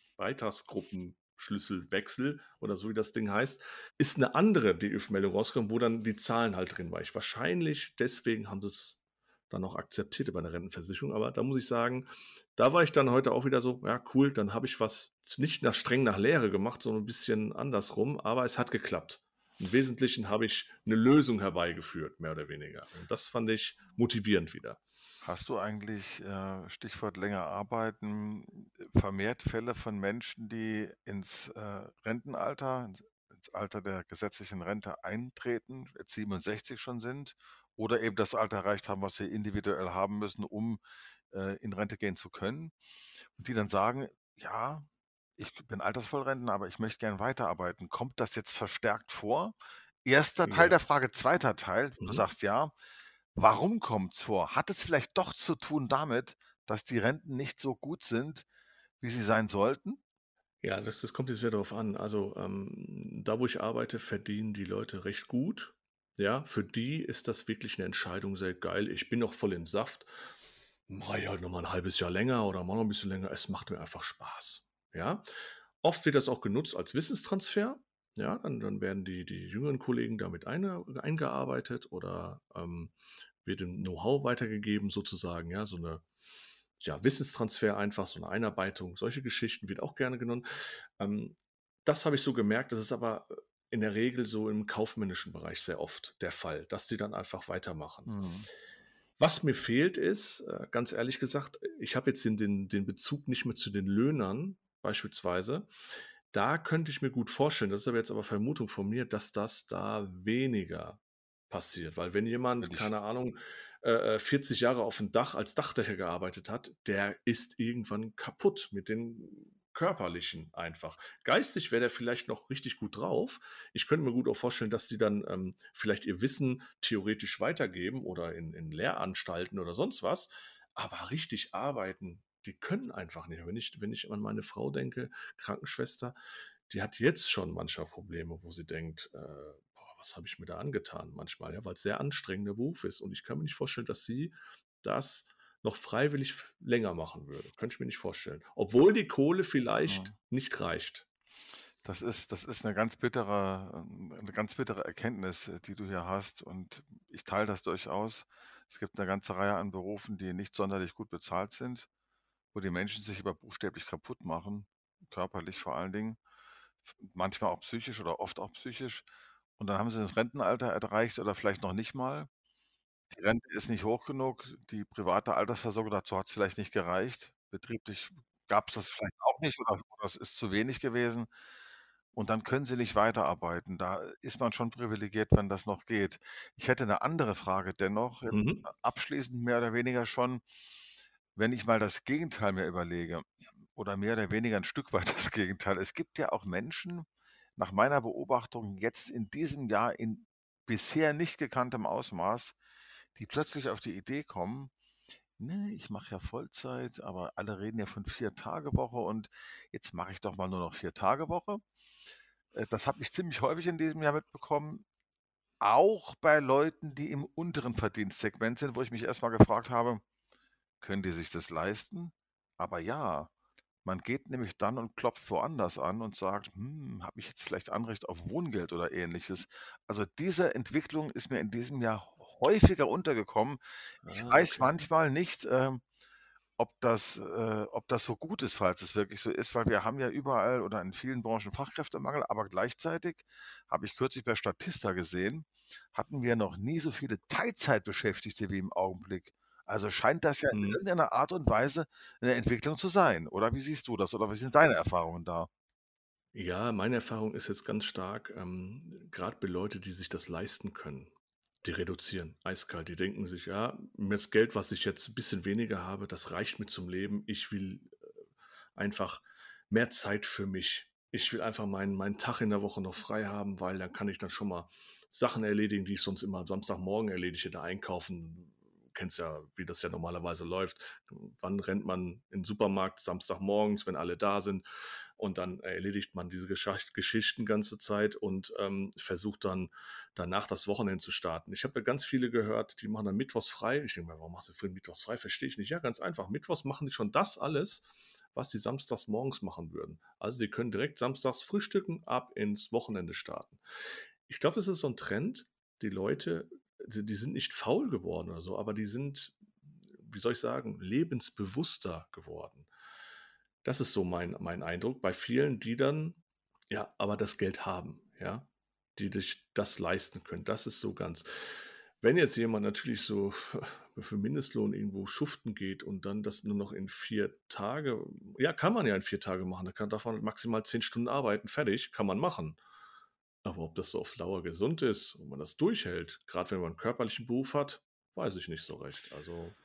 Beitragsgruppenschlüsselwechsel oder so wie das Ding heißt, ist eine andere DÜV-Meldung rausgekommen, wo dann die Zahlen halt drin waren. Ich wahrscheinlich deswegen haben sie es dann auch akzeptiert bei der Rentenversicherung. Aber da muss ich sagen, da war ich dann heute auch wieder so, ja, cool, dann habe ich was nicht nach streng nach Lehre gemacht, sondern ein bisschen andersrum, aber es hat geklappt. Im Wesentlichen habe ich eine Lösung herbeigeführt, mehr oder weniger. Und das fand ich motivierend wieder. Hast du eigentlich, äh, Stichwort länger arbeiten, vermehrt Fälle von Menschen, die ins äh, Rentenalter, ins Alter der gesetzlichen Rente eintreten, jetzt 67 schon sind oder eben das Alter erreicht haben, was sie individuell haben müssen, um äh, in Rente gehen zu können? Und die dann sagen: „Ja, ich bin Altersvollrentner, aber ich möchte gern weiterarbeiten.“ Kommt das jetzt verstärkt vor? Erster Teil Ja. der Frage. Zweiter Teil, du Mhm. sagst ja. Warum kommt's vor? Hat es vielleicht doch zu tun damit, dass die Renten nicht so gut sind, wie sie sein sollten? Ja, das das kommt jetzt wieder drauf an. Also, ähm, da, wo ich arbeite, verdienen die Leute recht gut. Ja, für die ist das wirklich eine Entscheidung sehr geil. Ich bin noch voll im Saft. Mache ich halt noch mal 'n halbes Jahr länger oder mache noch 'n bisschen länger. Es macht mir einfach Spaß, ja? Oft wird das auch genutzt als Wissenstransfer, ja? Dann dann werden die die jüngeren Kollegen damit eine eingearbeitet oder, ähm, wird dem Know-how weitergegeben sozusagen, ja, so eine ja, Wissenstransfer einfach, so eine Einarbeitung. Solche Geschichten wird auch gerne genommen. Ähm, das habe ich so gemerkt, das ist aber, in der Regel so im kaufmännischen Bereich sehr oft der Fall, dass sie dann einfach weitermachen. Mhm. Was mir fehlt ist, äh, ganz ehrlich gesagt, ich habe jetzt den den den Bezug nicht mehr zu den Löhnern beispielsweise. Da könnte ich mir gut vorstellen, das ist aber jetzt aber Vermutung von mir, dass das da weniger passiert. Weil wenn jemand, ich keine Ahnung, äh, äh, 40 Jahre auf dem Dach als Dachdecker gearbeitet hat, der ist irgendwann kaputt mit den Körperlichen einfach. Geistig wäre der vielleicht noch richtig gut drauf. Ich könnte mir gut auch vorstellen, dass die dann, ähm, vielleicht ihr Wissen theoretisch weitergeben oder in in Lehranstalten oder sonst was, aber richtig arbeiten, die können einfach nicht. Wenn ich wenn ich an meine Frau denke, Krankenschwester, die hat jetzt schon manchmal Probleme, wo sie denkt, äh: „Boah, was habe ich mir da angetan?“ Manchmal, ja, weil's sehr anstrengender Beruf ist. Und ich kann mir nicht vorstellen, dass sie das noch freiwillig länger machen würde. Könnte ich mir nicht vorstellen. Obwohl die Kohle vielleicht Mhm. nicht reicht. Das ist das ist 'ne ganz bittere ähm, 'ne ganz bittere Erkenntnis, äh, die du hier hast und ich teile das durchaus. Es gibt 'ne ganze Reihe an Berufen, die nicht sonderlich gut bezahlt sind, wo die Menschen sich aber buchstäblich kaputt machen, körperlich vor allen Dingen, manchmal auch psychisch oder oft auch psychisch. Und dann haben sie das Rentenalter erreicht oder vielleicht noch nicht mal. Die Rente ist nicht hoch genug, die private Altersversorgung, dazu hat's vielleicht nicht gereicht. Betrieblich gab's das vielleicht auch nicht oder oder es ist zu wenig gewesen. Und dann können sie nicht weiterarbeiten. Da ist man schon privilegiert, wenn das noch geht. Ich hätte 'ne andere Frage dennoch, Mhm. abschließend mehr oder weniger schon. Wenn ich mal das Gegenteil mir überlege oder mehr oder weniger 'n Stück weit [LAUGHS] das Gegenteil. Es gibt ja auch Menschen, nach meiner Beobachtung jetzt in diesem Jahr in bisher nicht gekanntem Ausmaß, die plötzlich auf die Idee kommen: „Ne, ich mache ja Vollzeit, aber alle reden ja von Vier-Tage-Woche und jetzt mache ich doch mal nur noch Vier-Tage-Woche.“ Äh, das habe ich ziemlich häufig in diesem Jahr mitbekommen, auch bei Leuten, die im unteren Verdienstsegment sind, wo ich mich erst mal gefragt habe: „Können die sich das leisten?“ Aber ja, man geht nämlich dann und klopft woanders an und sagt: „Hm, habe ich jetzt vielleicht Anrecht auf Wohngeld oder Ähnliches?“ Also, diese Entwicklung ist mir in diesem Jahr häufiger untergekommen. Ich Ah, weiß okay. manchmal nicht, ähm, ob das äh, ob das so gut ist, falls es wirklich so ist, weil wir haben ja überall oder in vielen Branchen Fachkräftemangel, aber gleichzeitig habe ich kürzlich bei Statista gesehen, hatten wir noch nie so viele Teilzeitbeschäftigte wie im Augenblick. Also, scheint das ja in Mhm. irgendeiner Art und Weise 'ne Entwicklung zu sein, oder wie siehst du das oder wie sind deine Erfahrungen da? Ja, meine Erfahrung ist jetzt ganz stark, ähm, grad bei Leute, die sich das leisten können, die reduzieren eiskalt. Die denken sich: „Ja, mir das Geld, was ich jetzt 'n bisschen weniger habe, das reicht mir zum Leben. Ich will, äh, einfach mehr Zeit für mich. Ich will einfach meinen meinen Tag in der Woche noch frei haben, weil dann kann ich dann schon mal Sachen erledigen, die ich sonst immer am Samstagmorgen erledige, da einkaufen.“ Kennst ja, wie das ja normalerweise läuft. Wann rennt man in 'n Supermarkt? Samstagmorgens, wenn alle da sind und dann erledigt man diese Geschacht Geschichten ganze Zeit und, ähm, versucht dann danach das Wochenende zu starten. Ich habe ja ganz viele gehört, die machen dann mittwochs frei. Ich denke mir: „Warum machst du für mittwochs frei?“ Verstehe ich nicht. Ja, ganz einfach. Mittwochs machen die schon das alles, was sie samstags morgens machen würden. Also, die können direkt samstags frühstücken, ab ins Wochenende starten. Ich glaube, das ist so 'n Trend. Die Leute, die die sind nicht faul geworden oder so, aber die sind, wie soll ich sagen, lebensbewusster geworden. Das ist so mein mein Eindruck bei vielen, die dann ja, aber das Geld haben, ja, die sich das leisten können. Das ist so ganz wenn jetzt jemand natürlich so [LAUGHS] für Mindestlohn irgendwo schuften geht und dann das nur noch in 4 Tage ja, kann man ja in 4 Tage machen. Da kann darf man maximal 10 Stunden arbeiten, fertig, kann man machen. Aber ob das so auf Dauer gesund ist und man das durchhält, grad wenn man 'n körperlichen Beruf hat, weiß ich nicht so recht. Also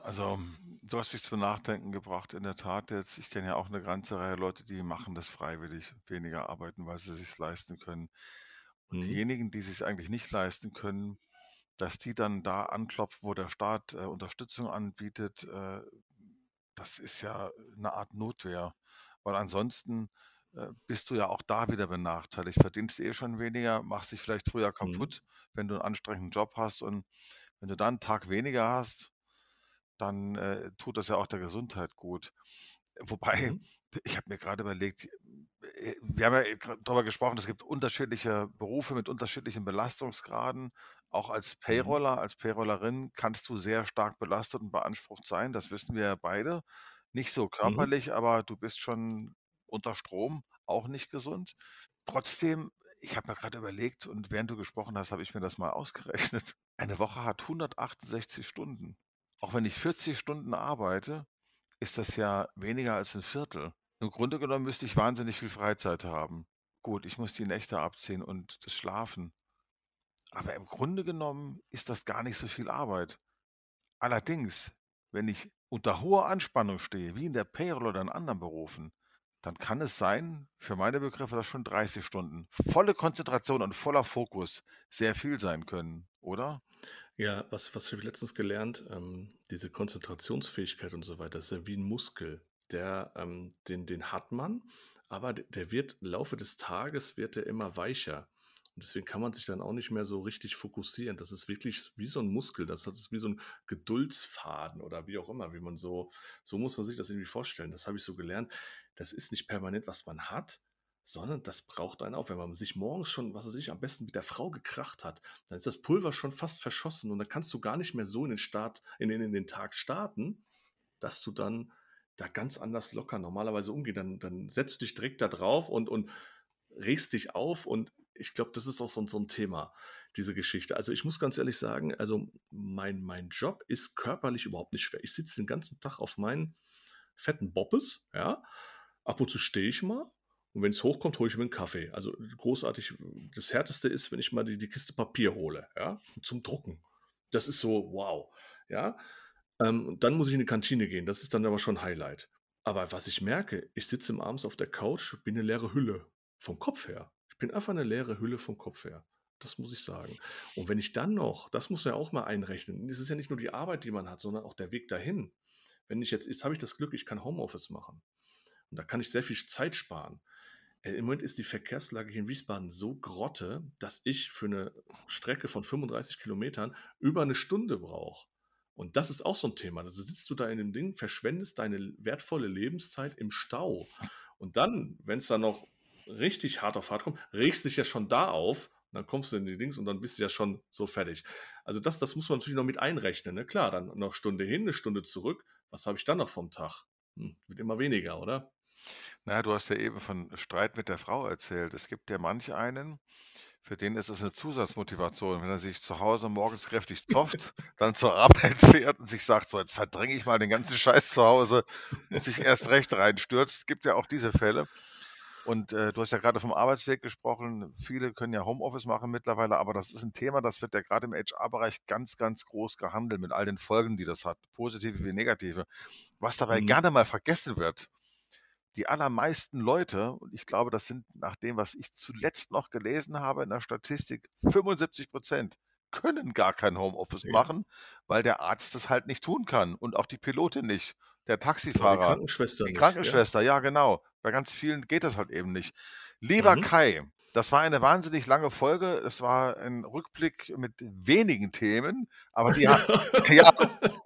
Also, du hast mich zum Nachdenken gebracht. In der Tat jetzt, ich kenne ja auch 'ne ganze Reihe Leute, die machen das freiwillig, weniger arbeiten, weil sie sich's leisten können. Und Mhm. diejenigen, die sich's eigentlich nicht leisten können, dass die dann da anklopfen, wo der Staat, äh, Unterstützung anbietet, äh, das ist ja 'ne Art Notwehr. Weil ansonsten, bist du ja auch da wieder benachteiligt. Verdienst eh schon weniger, machst dich vielleicht früher Mhm. kaputt, wenn du 'n anstrengenden Job hast. Und wenn du dann 'n Tag weniger hast, dann, äh, tut das ja auch der Gesundheit gut. Wobei, Mhm. [LAUGHS] ich habe mir grade überlegt, äh, wir haben ja grad drüber gesprochen, es gibt unterschiedliche Berufe mit unterschiedlichen Belastungsgraden. Auch als Mhm. Payroller, als Payrollerin kannst du sehr stark belastet und beansprucht sein. Das wissen wir ja beide. Nicht so Mhm. körperlich, aber du bist schon unter Strom, auch nicht gesund. Trotzdem, ich habe mir grade überlegt und während du gesprochen hast, habe ich mir das mal ausgerechnet. [LAUGHS] Eine Woche hat 168 Stunden. Auch wenn ich 40 Stunden arbeite, ist das ja weniger als 1/4. Im Grunde genommen müsste ich wahnsinnig viel Freizeit haben. Gut, ich muss die Nächte abziehen und das Schlafen. Aber im Grunde genommen ist das gar nicht so viel Arbeit. Allerdings, wenn ich unter hoher Anspannung stehe, wie in der Payroll oder in anderen Berufen, dann kann es sein, für meine Begriffe, dass schon 30 Stunden volle Konzentration und voller Fokus sehr viel sein können, oder? Ja, was was habe ich letztens gelernt, ähm, diese Konzentrationsfähigkeit und so weiter, ist ja wie 'n Muskel. Der, ähm den den hat man, aber der wird im Laufe des Tages wird der immer weicher. Und deswegen kann man sich dann auch nicht mehr so richtig fokussieren. Das ist wirklich wie so 'n Muskel. Das ist wie so 'n Geduldsfaden oder wie auch immer, wie man so so muss man sich das irgendwie vorstellen. Das habe ich so gelernt. Das ist nicht permanent, was man hat, sondern das braucht einen auf. Wenn man sich morgens schon, was weiß ich, am besten mit der Frau gekracht hat, dann ist das Pulver schon fast verschossen und dann kannst du gar nicht mehr so in den Start in den in den Tag starten, dass du dann da ganz anders locker normalerweise umgehen. Dann dann setzt du dich direkt da drauf und und regst dich auf und ich glaube, das ist auch so so 'n Thema, diese Geschichte. Also, ich muss ganz ehrlich sagen, also, mein mein Job ist körperlich überhaupt nicht schwer. Ich sitze den ganzen Tag auf meinen fetten Boppes, ja? Ab und zu stehe ich mal und wenn's hochkommt, hole ich mir 'n Kaffee. Also, großartig das Härteste ist, wenn ich mal die die Kiste Papier hole, ja, zum Drucken. Das ist so, wow, ja? Ähm, dann muss ich in die Kantine gehen. Das ist dann aber schon Highlight. Aber was ich merke, ich sitze abends auf der Couch, bin 'ne leere Hülle vom Kopf her. Bin einfach 'ne leere Hülle vom Kopf her. Das muss ich sagen. Und wenn ich dann noch das muss man ja auch mal einrechnen. Es ist ja nicht nur die Arbeit, die man hat, sondern auch der Weg dahin. Wenn ich jetzt jetzt habe ich das Glück, ich kann Homeoffice machen. Und da kann ich sehr viel Zeit sparen. Äh, im Moment ist die Verkehrslage hier in Wiesbaden so Grotte, dass ich für 'ne Strecke von 35 Kilometern über 'ne Stunde brauche. Und das ist auch so 'n Thema. Da sitzt du da in dem Ding, verschwendest deine wertvolle Lebenszeit im Stau. Und dann, wenn's dann noch richtig hart auf hart kommt, regst dich ja schon da auf dann kommst du in die Dings und dann bist du ja schon so fertig. Also, das das muss man natürlich noch mit einrechnen, ne? Klar, dann noch Stunde hin, 'ne Stunde zurück. Was habe ich dann noch vom Tag? Hm, wird immer weniger, oder? Na du hast ja eben von Streit mit der Frau erzählt. Es gibt ja manch einen, für den ist es 'ne Zusatzmotivation, wenn er sich zu Hause morgens kräftig zofft, [LAUGHS] dann zur Arbeit fährt und sich sagt: „So, jetzt verdränge ich mal den ganzen Scheiß zu Hause“ und sich erst recht reinstürzt. Es gibt ja auch diese Fälle. Und äh, du hast ja gerade vom Arbeitsweg gesprochen. Viele können ja Homeoffice machen mittlerweile, aber das ist ein Thema, das wird ja gerade im HR-Bereich ganz, ganz groß gehandelt mit all den Folgen, die das hat, positive wie negative. Was dabei Mhm. gerne mal vergessen wird, die allermeisten Leute, und ich glaube, das sind nach dem, was ich zuletzt noch gelesen habe in der Statistik, 75 Prozent können gar kein Homeoffice Ja. machen, weil der Arzt das halt nicht tun kann und auch die Pilotin nicht, der Oder die Taxifahrer, Krankenschwester die nicht, ja. Krankenschwester, ja genau. Bei ganz vielen geht das halt eben nicht. Lieber Mhm. Kai, das war eine wahnsinnig lange Folge. Es war ein Rückblick mit wenigen Themen, aber die, ha [LAUGHS] ja,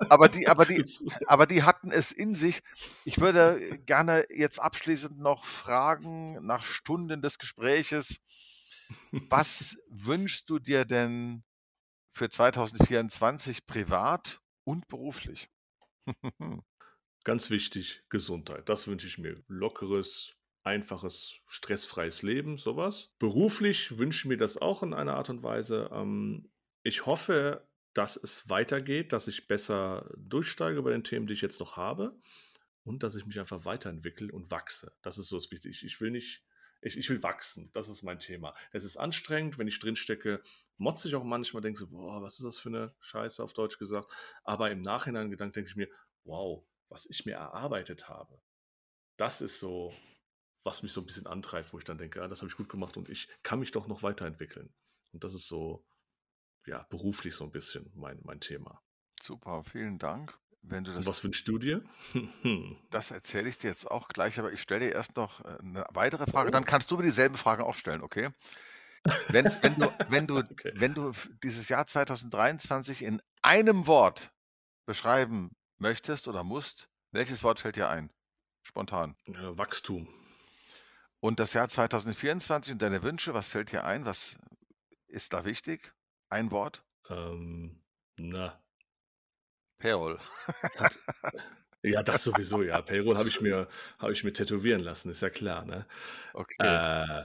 aber die, aber die, aber die hatten es in sich. Ich würde gerne jetzt abschließend noch fragen, nach Stunden des Gespräches, was wünschst du dir denn für 2024 privat und beruflich? [LAUGHS] Ganz wichtig, Gesundheit. Das wünsche ich mir. Lockeres, einfaches, stressfreies Leben, sowas. Beruflich wünsche ich mir das auch in einer Art und Weise. Ähm, ich hoffe, dass es weitergeht, dass ich besser durchsteige bei den Themen, die ich jetzt noch habe und dass ich mich einfach weiterentwickle und wachse. Das ist so das Wichtige. Ich will nicht, ich, ich will wachsen. Das ist mein Thema. Es ist anstrengend, wenn ich drinstecke, motze ich auch manchmal, denke so, boah, was ist das für eine Scheiße auf Deutsch gesagt. Aber im Nachhinein Gedanken denke ich mir, wow, was ich mir erarbeitet habe. Das ist so, was mich so ein bisschen antreibt, wo ich dann denke, ah, das habe ich gut gemacht und ich kann mich doch noch weiterentwickeln. Und das ist so, ja, beruflich so ein bisschen mein, mein Thema. Super, vielen Dank. Wenn du Und das, was wünschst du dir? [LAUGHS] das erzähle ich dir jetzt auch gleich, aber ich stelle dir erst noch äh, eine weitere Frage. Oh. Dann kannst du mir dieselben Fragen auch stellen, okay? Wenn, wenn, du, [LAUGHS] wenn, du, Okay. wenn du dieses Jahr 2023 in einem Wort beschreiben möchtest oder musst, welches Wort fällt dir ein? Spontan. Ja, Wachstum. Und das Jahr 2024 und deine Wünsche, was fällt dir ein? Was ist da wichtig? Ein Wort? Ähm, na, Payroll. hat, [LAUGHS] ja, das sowieso, ja. Payroll habe ich, mir, hab ich mir tätowieren lassen, ist ja klar, ne? Okay. Äh,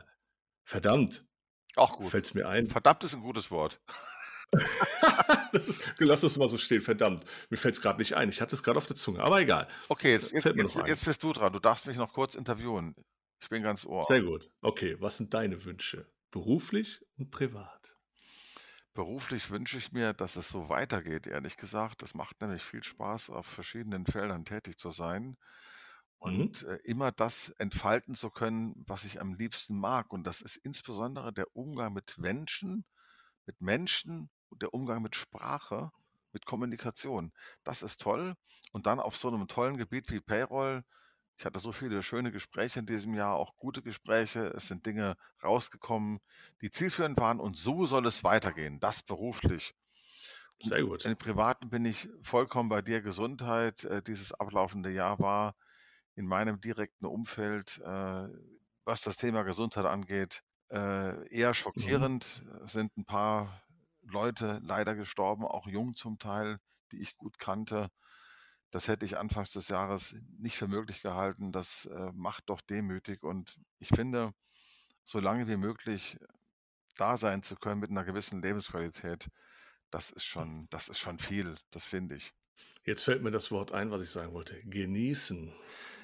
verdammt, Auch gut. fällt es mir ein. Verdammt ist ein gutes Wort. Das ist, lass es mal so stehen, verdammt. Mir fällt es gerade nicht ein. Ich hatte es gerade auf der Zunge, aber egal. Okay, jetzt, jetzt, jetzt, jetzt bist du dran. Du darfst mich noch kurz interviewen. Ich bin ganz ohr. Sehr gut. Okay, was sind deine Wünsche? Beruflich und privat? Beruflich wünsche ich mir, dass es so weitergeht, ehrlich gesagt. Es macht nämlich viel Spaß, auf verschiedenen Feldern tätig zu sein Mhm. und äh, immer das entfalten zu können, was ich am liebsten mag. Und das ist insbesondere der Umgang mit Menschen, mit Menschen der Umgang mit Sprache, mit Kommunikation. Das ist toll. Und dann auf so einem tollen Gebiet wie Payroll. Ich hatte so viele schöne Gespräche in diesem Jahr, auch gute Gespräche. Es sind Dinge rausgekommen, die zielführend waren und so soll es weitergehen, das beruflich. Sehr gut. im Privaten bin ich vollkommen bei dir. Gesundheit, äh, dieses ablaufende Jahr war in meinem direkten Umfeld, äh, was das Thema Gesundheit angeht, äh, eher Mhm. schockierend. Es sind ein paar Leute leider gestorben, auch jung zum Teil, die ich gut kannte. Das hätte ich anfangs des Jahres nicht für möglich gehalten. Das äh, macht doch demütig. Und ich finde, so lange wie möglich da sein zu können mit einer gewissen Lebensqualität, das ist schon, das ist schon viel. Das finde ich. Jetzt fällt mir das Wort ein, was ich sagen wollte. Genießen.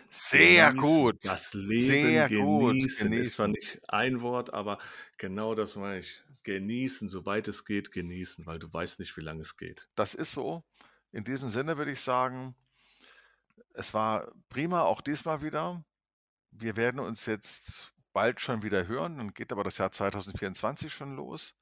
Sehr Genießen. gut. Das Leben Sehr gut. genießen. Ist zwar Genießen. nicht ein Wort, aber genau das meine ich. Genießen, soweit es geht, genießen, weil du weißt nicht, wie lange es geht. Das ist so. In diesem Sinne würde ich sagen, es war prima, auch diesmal wieder. Wir werden uns jetzt bald schon wieder hören. Dann geht aber das Jahr 2024 schon los.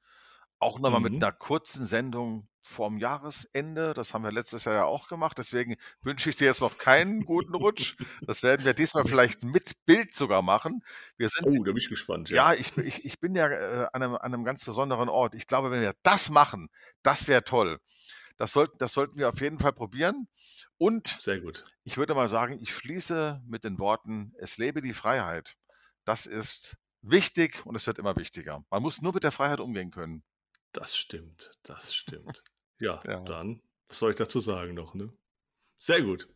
Auch nochmal mit Mhm. einer kurzen Sendung vorm Jahresende. Das haben wir letztes Jahr ja auch gemacht. Deswegen wünsche ich dir jetzt noch keinen guten Rutsch. Das werden wir diesmal [LAUGHS] vielleicht mit Bild sogar machen. Wir sind, Oh, da bin ich gespannt, ja. ja, ich, bin- ich, ich bin ja äh, an, einem, an einem ganz besonderen Ort. Ich glaube, wenn wir das machen, das wäre toll. Das sollten, das sollten wir auf jeden Fall probieren. Und Sehr gut. ich würde mal sagen, ich schließe mit den Worten, es lebe die Freiheit. Das ist wichtig und es wird immer wichtiger. Man muss nur mit der Freiheit umgehen können. Das stimmt, das stimmt. Ja, [LAUGHS] Ja. dann, was soll ich dazu sagen noch, ne? Sehr gut.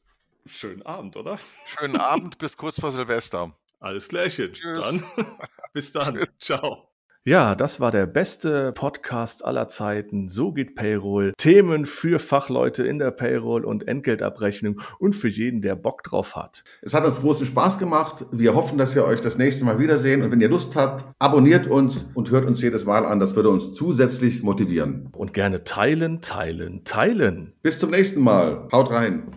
Schönen Abend, oder? Schönen Abend bis kurz vor Silvester. Alles Klärchen. Tschüss. Dann, [LAUGHS] bis dann. Tschüss. Ciao. Ja, das war der beste Podcast aller Zeiten. So geht Payroll. Themen für Fachleute in der Payroll und Entgeltabrechnung und für jeden, der Bock drauf hat. Es hat uns großen Spaß gemacht. Wir hoffen, dass wir euch das nächste Mal wiedersehen. Und wenn ihr Lust habt, abonniert uns und hört uns jedes Mal an. Das würde uns zusätzlich motivieren. Und gerne teilen, teilen, teilen. Bis zum nächsten Mal. Haut rein.